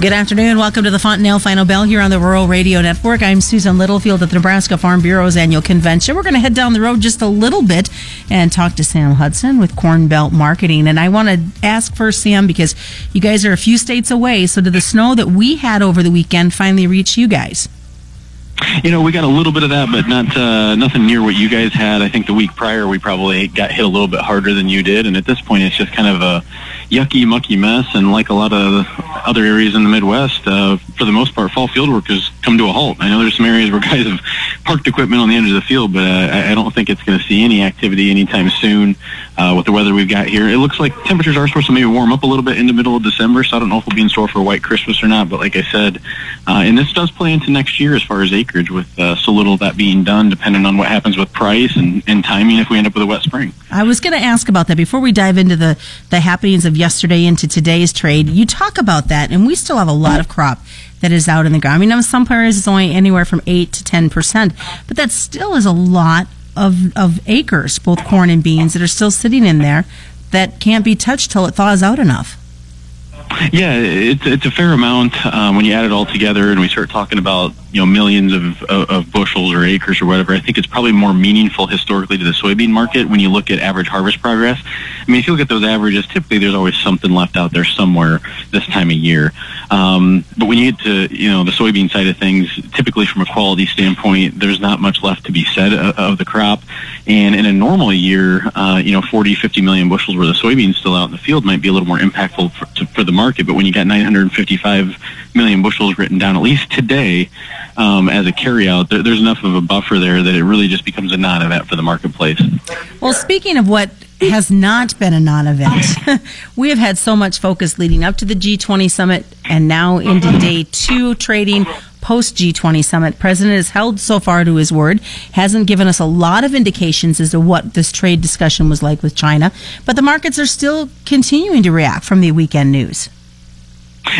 Good afternoon. Welcome to the Fontanelle Final Bell here on the Rural Radio Network. I'm Susan Littlefield at the Nebraska Farm Bureau's annual convention. We're going to head down the road just a little bit and talk to Sam Hudson with Cornbelt Marketing. And I want to ask first, Sam, because you guys are a few states away. So, did the snow that we had over the weekend finally reach you guys? You know, we got a little bit of that, but not uh, nothing near what you guys had. I think the week prior we probably got hit a little bit harder than you did, and at this point it's just kind of a yucky, mucky mess. And like a lot of other areas in the Midwest, uh, for the most part, fall field work has come to a halt. I know there's some areas where guys have parked equipment on the edge of the field, but uh, I don't think it's going to see any activity anytime soon uh, with the weather we've got here. It looks like temperatures are supposed to maybe warm up a little bit in the middle of December, so I don't know if we'll be in store for a white Christmas or not. But like I said, uh, and this does play into next year as far as acreage with uh, so little of that being done, depending on what happens with price and, and timing if we end up with a wet spring. I was going to ask about that before we dive into the, the happenings of yesterday into today's trade. You talk about that, and we still have a lot of crop that is out in the ground. I mean, some areas it's only anywhere from 8 to 10%, but that still is a lot of, of acres, both corn and beans, that are still sitting in there that can't be touched till it thaws out enough. Yeah, it's it's a fair amount um, when you add it all together, and we start talking about you know millions of, of, of bushels or acres or whatever. I think it's probably more meaningful historically to the soybean market when you look at average harvest progress. I mean, if you look at those averages, typically there's always something left out there somewhere this time of year. Um, but when you get to you know the soybean side of things, typically from a quality standpoint, there's not much left to be said of, of the crop. And in a normal year, uh, you know, 40, 50 million bushels worth of soybeans still out in the field might be a little more impactful for, to, for the market. But when you got 955 million bushels written down, at least today, um, as a carryout, there, there's enough of a buffer there that it really just becomes a non-event for the marketplace. Well, speaking of what has not been a non-event, we have had so much focus leading up to the G20 summit and now into day two trading post G20 summit. President has held so far to his word, hasn't given us a lot of indications as to what this trade discussion was like with China, but the markets are still continuing to react from the weekend news.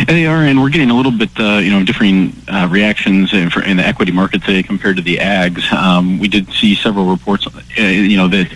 They are, and we're getting a little bit, uh, you know, differing uh, reactions in, for, in, the equity market today compared to the ags. Um, we did see several reports, uh, you know, that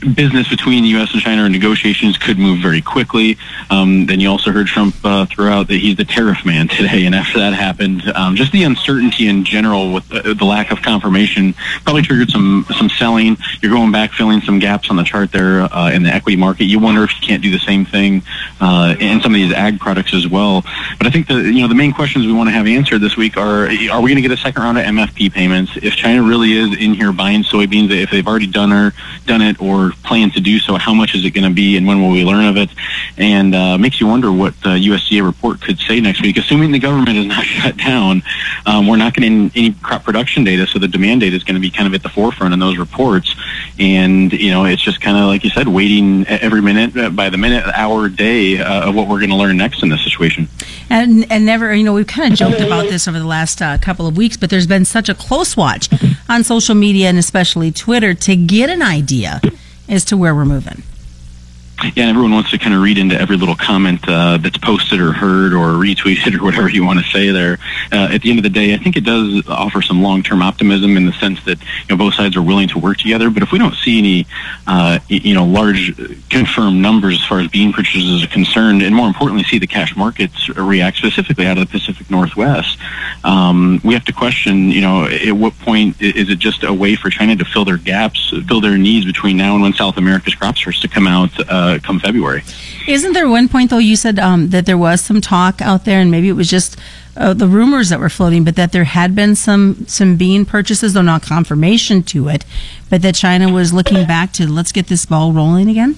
business between the U.S. and China or negotiations could move very quickly. Um, then you also heard Trump uh, throw out that he's the tariff man today, and after that happened, um, just the uncertainty in general with the, the, lack of confirmation probably triggered some some selling. You're going back, filling some gaps on the chart there uh, in the equity market. You wonder if you can't do the same thing uh, in some of these ag products as well. But I think the you know the main questions we want to have answered this week are: Are we going to get a second round of MFP payments? If China really is in here buying soybeans, if they've already done or done it or plan to do so? How much is it going to be, and when will we learn of it? And uh, makes you wonder what the USDA report could say next week. Assuming the government is not shut down, um, we're not getting any crop production data, so the demand data is going to be kind of at the forefront in those reports. And you know, it's just kind of like you said, waiting every minute, uh, by the minute, hour, day uh, of what we're going to learn next in this situation. And and never, you know, we've kind of joked about this over the last uh, couple of weeks, but there's been such a close watch on social media and especially Twitter to get an idea as to where we're moving. Yeah, and everyone wants to kind of read into every little comment uh, that's posted or heard or retweeted or whatever you want to say there. Uh, at the end of the day, I think it does offer some long-term optimism in the sense that you know both sides are willing to work together. But if we don't see any, uh, you know, large confirmed numbers as far as bean purchases are concerned, and more importantly, see the cash markets react specifically out of the Pacific Northwest, um, we have to question, you know, at what point is it just a way for China to fill their gaps, fill their needs between now and when South America's crop starts to come out? Uh, uh, come February. Isn't there one point though? You said um, that there was some talk out there, and maybe it was just uh, the rumors that were floating, but that there had been some some bean purchases, though not confirmation to it, but that China was looking back to let's get this ball rolling again.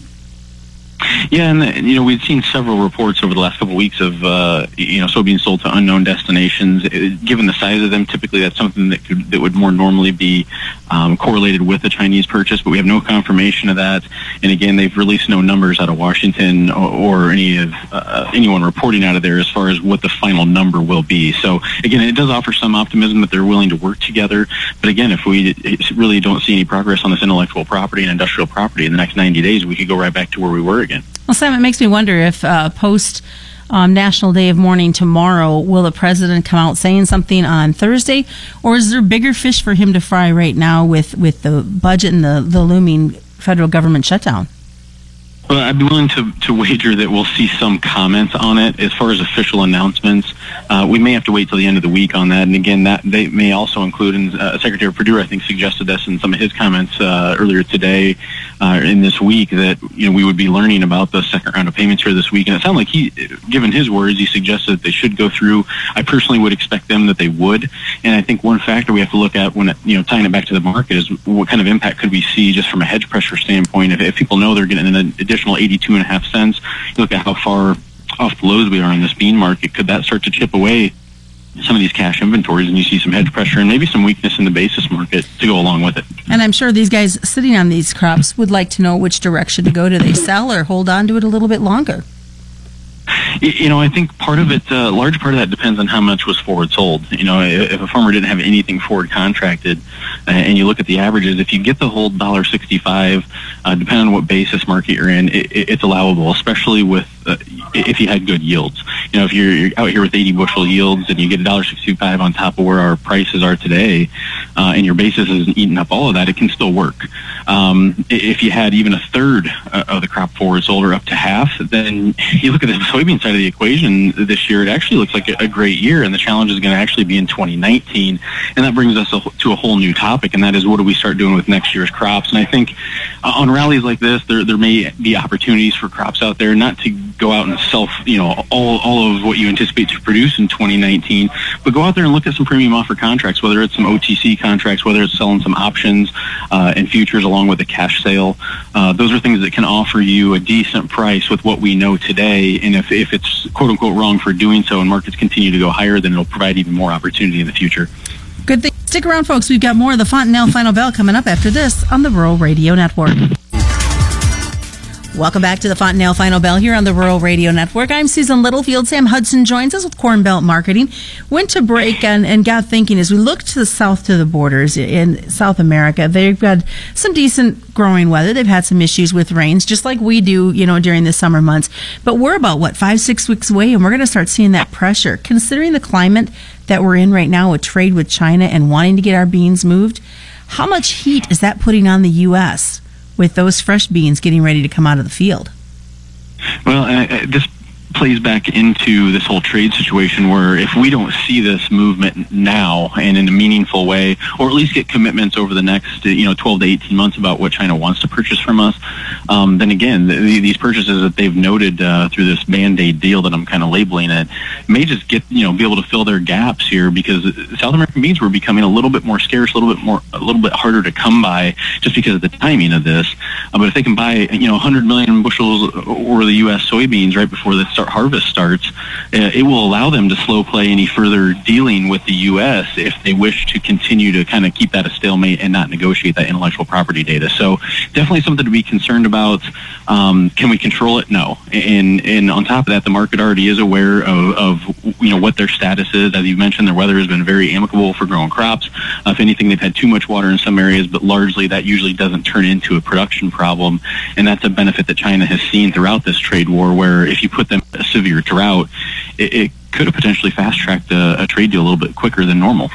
Yeah, and you know we've seen several reports over the last couple of weeks of uh, you know soybeans sold to unknown destinations. It, given the size of them, typically that's something that could that would more normally be um, correlated with a Chinese purchase, but we have no confirmation of that. And again, they've released no numbers out of Washington or, or any of uh, anyone reporting out of there as far as what the final number will be. So again, it does offer some optimism that they're willing to work together. But again, if we really don't see any progress on this intellectual property and industrial property in the next 90 days, we could go right back to where we were. Well, Sam, it makes me wonder if uh, post um, National Day of Mourning tomorrow. Will the president come out saying something on Thursday, or is there bigger fish for him to fry right now with, with the budget and the, the looming federal government shutdown? Well, I'd be willing to, to wager that we'll see some comments on it. As far as official announcements, uh, we may have to wait till the end of the week on that. And again, that they may also include, and uh, Secretary Perdue, I think, suggested this in some of his comments uh, earlier today, uh, in this week, that you know we would be learning about the second round of payments here this week. And it sounded like he, given his words, he suggested that they should go through. I personally would expect them that they would. And I think one factor we have to look at when you know tying it back to the market is what kind of impact could we see just from a hedge pressure standpoint if, if people know they're getting an additional additional 82 and a half cents. You look at how far off the lows we are in this bean market. Could that start to chip away some of these cash inventories and you see some hedge pressure and maybe some weakness in the basis market to go along with it. And I'm sure these guys sitting on these crops would like to know which direction to go. Do they sell or hold on to it a little bit longer? You know, I think part of it, a uh, large part of that depends on how much was forward sold. You know, if a farmer didn't have anything forward contracted, uh, and you look at the averages, if you get the whole dollar sixty-five, uh, depending on what basis market you're in, it, it's allowable, especially with uh, if you had good yields. You know, if you're, you're, out here with 80 bushel yields and you get a dollar sixty-five on top of where our prices are today, uh, and your basis isn't eating up all of that, it can still work. Um, if you had even a third uh, of the crop forward sold or up to half, then you look at the soybean side of the equation this year. It actually looks like a, great year, and the challenge is going to actually be in 2019. And that brings us to a whole new topic, and that is what do we start doing with next year's crops? And I think uh, on rallies like this, there there may be opportunities for crops out there not to go out and sell, you know, all, all of what you anticipate to produce in 2019, but go out there and look at some premium offer contracts, whether it's some OTC contracts, whether it's selling some options uh, and futures along with a cash sale. Uh, those are things that can offer you a decent price with what we know today. And if, if it's quote unquote wrong for doing so and markets continue to go higher, then it'll provide even more opportunity in the future. Good thing. Stick around, folks. We've got more of the Fontanelle Final Bell coming up after this on the Rural Radio Network. Welcome back to the Fontanelle Final Bell here on the Rural Radio Network. I'm Susan Littlefield. Sam Hudson joins us with Cornbelt Marketing. Went to break and, and got thinking as we look to the south to the borders in South America, they've got some decent growing weather. They've had some issues with rains, just like we do, you know, during the summer months. But we're about, what, five, six weeks away, and we're going to start seeing that pressure. Considering the climate that we're in right now with trade with China and wanting to get our beans moved, how much heat is that putting on the U.S.? With those fresh beans getting ready to come out of the field? Well, uh, this plays back into this whole trade situation where if we don't see this movement now and in a meaningful way, or at least get commitments over the next you know 12 to 18 months about what China wants to purchase from us, um, then again the, these purchases that they've noted uh, through this band-aid deal that I'm kind of labeling it may just get you know be able to fill their gaps here because South American beans were becoming a little bit more scarce, a little bit more a little bit harder to come by just because of the timing of this. Uh, but if they can buy you know 100 million bushels or the U.S. soybeans right before this start harvest starts, uh, it will allow them to slow play any further dealing with the U.S. if they wish to continue to kind of keep that a stalemate and not negotiate that intellectual property data. So definitely something to be concerned about. Um, can we control it? No. And and on top of that, the market already is aware of, of you know what their status is. As you mentioned, their weather has been very amicable for growing crops. Uh, if anything, they've had too much water in some areas, but largely that usually doesn't turn into a production problem, and that's a benefit that China has seen throughout this trade war. Where if you put them a severe drought, it, it could have potentially fast tracked a, a trade deal a little bit quicker than normal.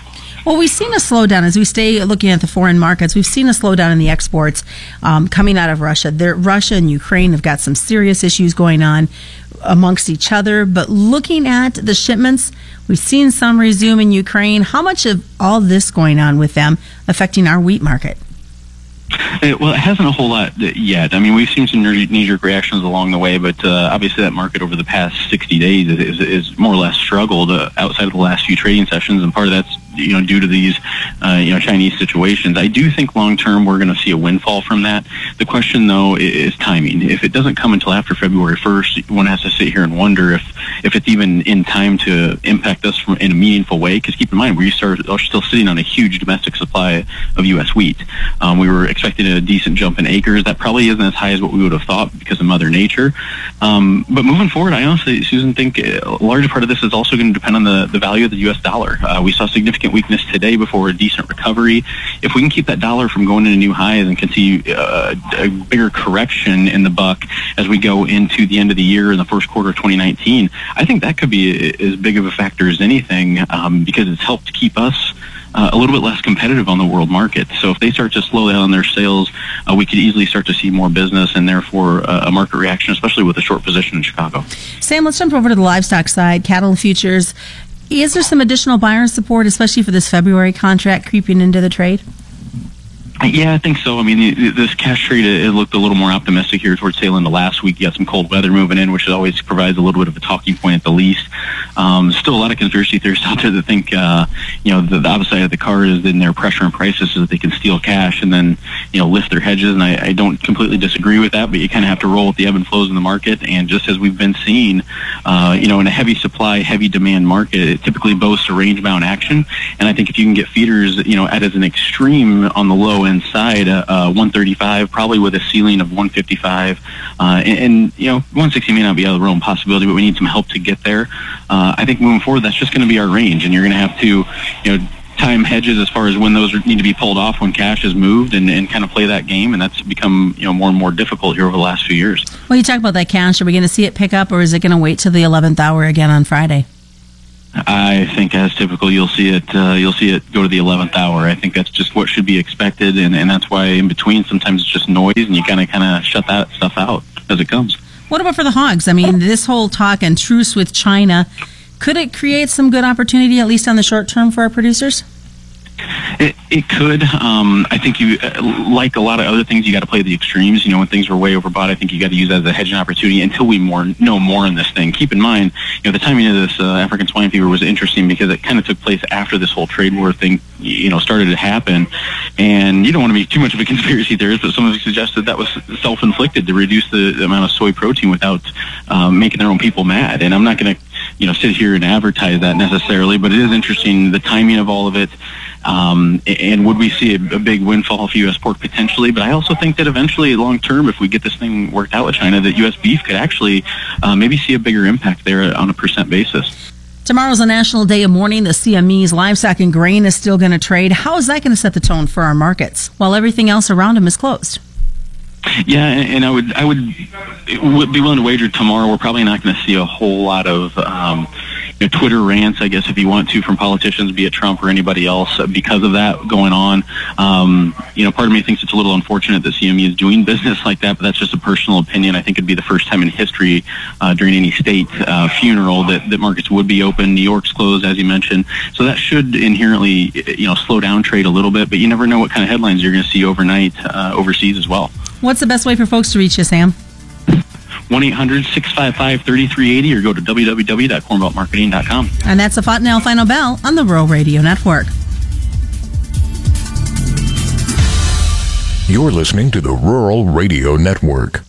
Well, we've seen a slowdown as we stay looking at the foreign markets. We've seen a slowdown in the exports um, coming out of Russia. There, Russia and Ukraine have got some serious issues going on amongst each other. But looking at the shipments, we've seen some resume in Ukraine. How much of all this going on with them affecting our wheat market? It, well, it hasn't a whole lot yet. I mean, we've seen some knee-jerk reactions along the way, but uh, obviously that market over the past 60 days is, is, more or less struggled uh, outside of the last few trading sessions, and part of that's you know due to these uh, you know Chinese situations. I do think long term we're going to see a windfall from that. The question though is timing. If it doesn't come until after February 1st, one has to sit here and wonder if if it's even in time to impact us from, in a meaningful way. Because keep in mind we start, are still sitting on a huge domestic supply of U.S. wheat. Um, we were expecting a decent jump in acres. That probably isn't as high as what we would have thought because of Mother Nature. Um, but moving forward, I honestly, Susan, think a large part of this is also going to depend on the, the value of the U.S. dollar. Uh, we saw significant significant weakness today before a decent recovery. If we can keep that dollar from going into a new highs and continue uh, a bigger correction in the buck as we go into the end of the year in the first quarter of 2019, I think that could be as big of a factor as anything um, because it's helped keep us uh, a little bit less competitive on the world market. So if they start to slow down their sales, uh, we could easily start to see more business and therefore uh, a market reaction, especially with a short position in Chicago. Sam, let's jump over to the livestock side, cattle futures. Is there some additional buyer support, especially for this February contract creeping into the trade? Yeah, I think so. I mean, this cash trade it looked a little more optimistic here towards tail end of last week. You got some cold weather moving in, which always provides a little bit of a talking point at the least. Um, still a lot of conspiracy theorists out there that think, uh, you know, the, the of the card is in their pressure and prices so that they can steal cash and then, you know, lift their hedges. And I, I don't completely disagree with that, but you kind of have to roll with the ebb and flows in the market. And just as we've been seeing, uh, you know, in a heavy supply, heavy demand market, it typically boasts a range bound action. And I think if you can get feeders, you know, at as an extreme on the low end side, uh, uh, 135, probably with a ceiling of 155. Uh, and, and, you know, 160 may not be out of the realm possibility, but we need some help to get there. Uh, I think moving forward, that's just going to be our range, and you're going to have to, you know, time hedges as far as when those need to be pulled off when cash is moved and, and kind of play that game and that's become you know more and more difficult here over the last few years well you talk about that cash are we going to see it pick up or is it going to wait till the 11th hour again on friday I think, as typical, you'll see it. Uh, you'll see it go to the eleventh hour. I think that's just what should be expected, and, and that's why in between sometimes it's just noise, and you kind of kind of shut that stuff out as it comes. What about for the hogs? I mean, this whole talk and truce with China, could it create some good opportunity, at least on the short term, for our producers? It, it could. Um, I think you, uh, like a lot of other things, you got to play the extremes. You know, when things were way overbought, I think you got to use that as a hedging opportunity until we more know more in this thing. Keep in mind, you know, the timing of this uh, African swine fever was interesting because it kind of took place after this whole trade war thing, you know, started to happen. And you don't want to be too much of a conspiracy theorist, but some of have suggested that was self-inflicted to reduce the, the amount of soy protein without um, making their own people mad. And I'm not going to, you know, sit here and advertise that necessarily, but it is interesting the timing of all of it. Um, and would we see a, a, big windfall for U.S. pork potentially? But I also think that eventually, long term, if we get this thing worked out with China, that U.S. beef could actually uh, maybe see a bigger impact there on a percent basis. Tomorrow's a national day of mourning. The CME's livestock and grain is still going to trade. How is that going to set the tone for our markets while everything else around them is closed? Yeah, and I would I would be willing to wager tomorrow we're probably not going to see a whole lot of um, you know, Twitter rants, I guess, if you want to, from politicians, be it Trump or anybody else, because of that going on. Um, you know, part of me thinks it's a little unfortunate that CME is doing business like that, but that's just a personal opinion. I think it'd be the first time in history uh, during any state uh, funeral that, that markets would be open. New York's closed, as you mentioned, so that should inherently, you know, slow down trade a little bit. But you never know what kind of headlines you're going to see overnight uh, overseas as well. What's the best way for folks to reach you, Sam? 1-800-655-3380 or go to www.cornbeltmarketing.com. And that's the Fontanelle Final Bell on the Rural Radio Network. You're listening to the Rural Radio Network.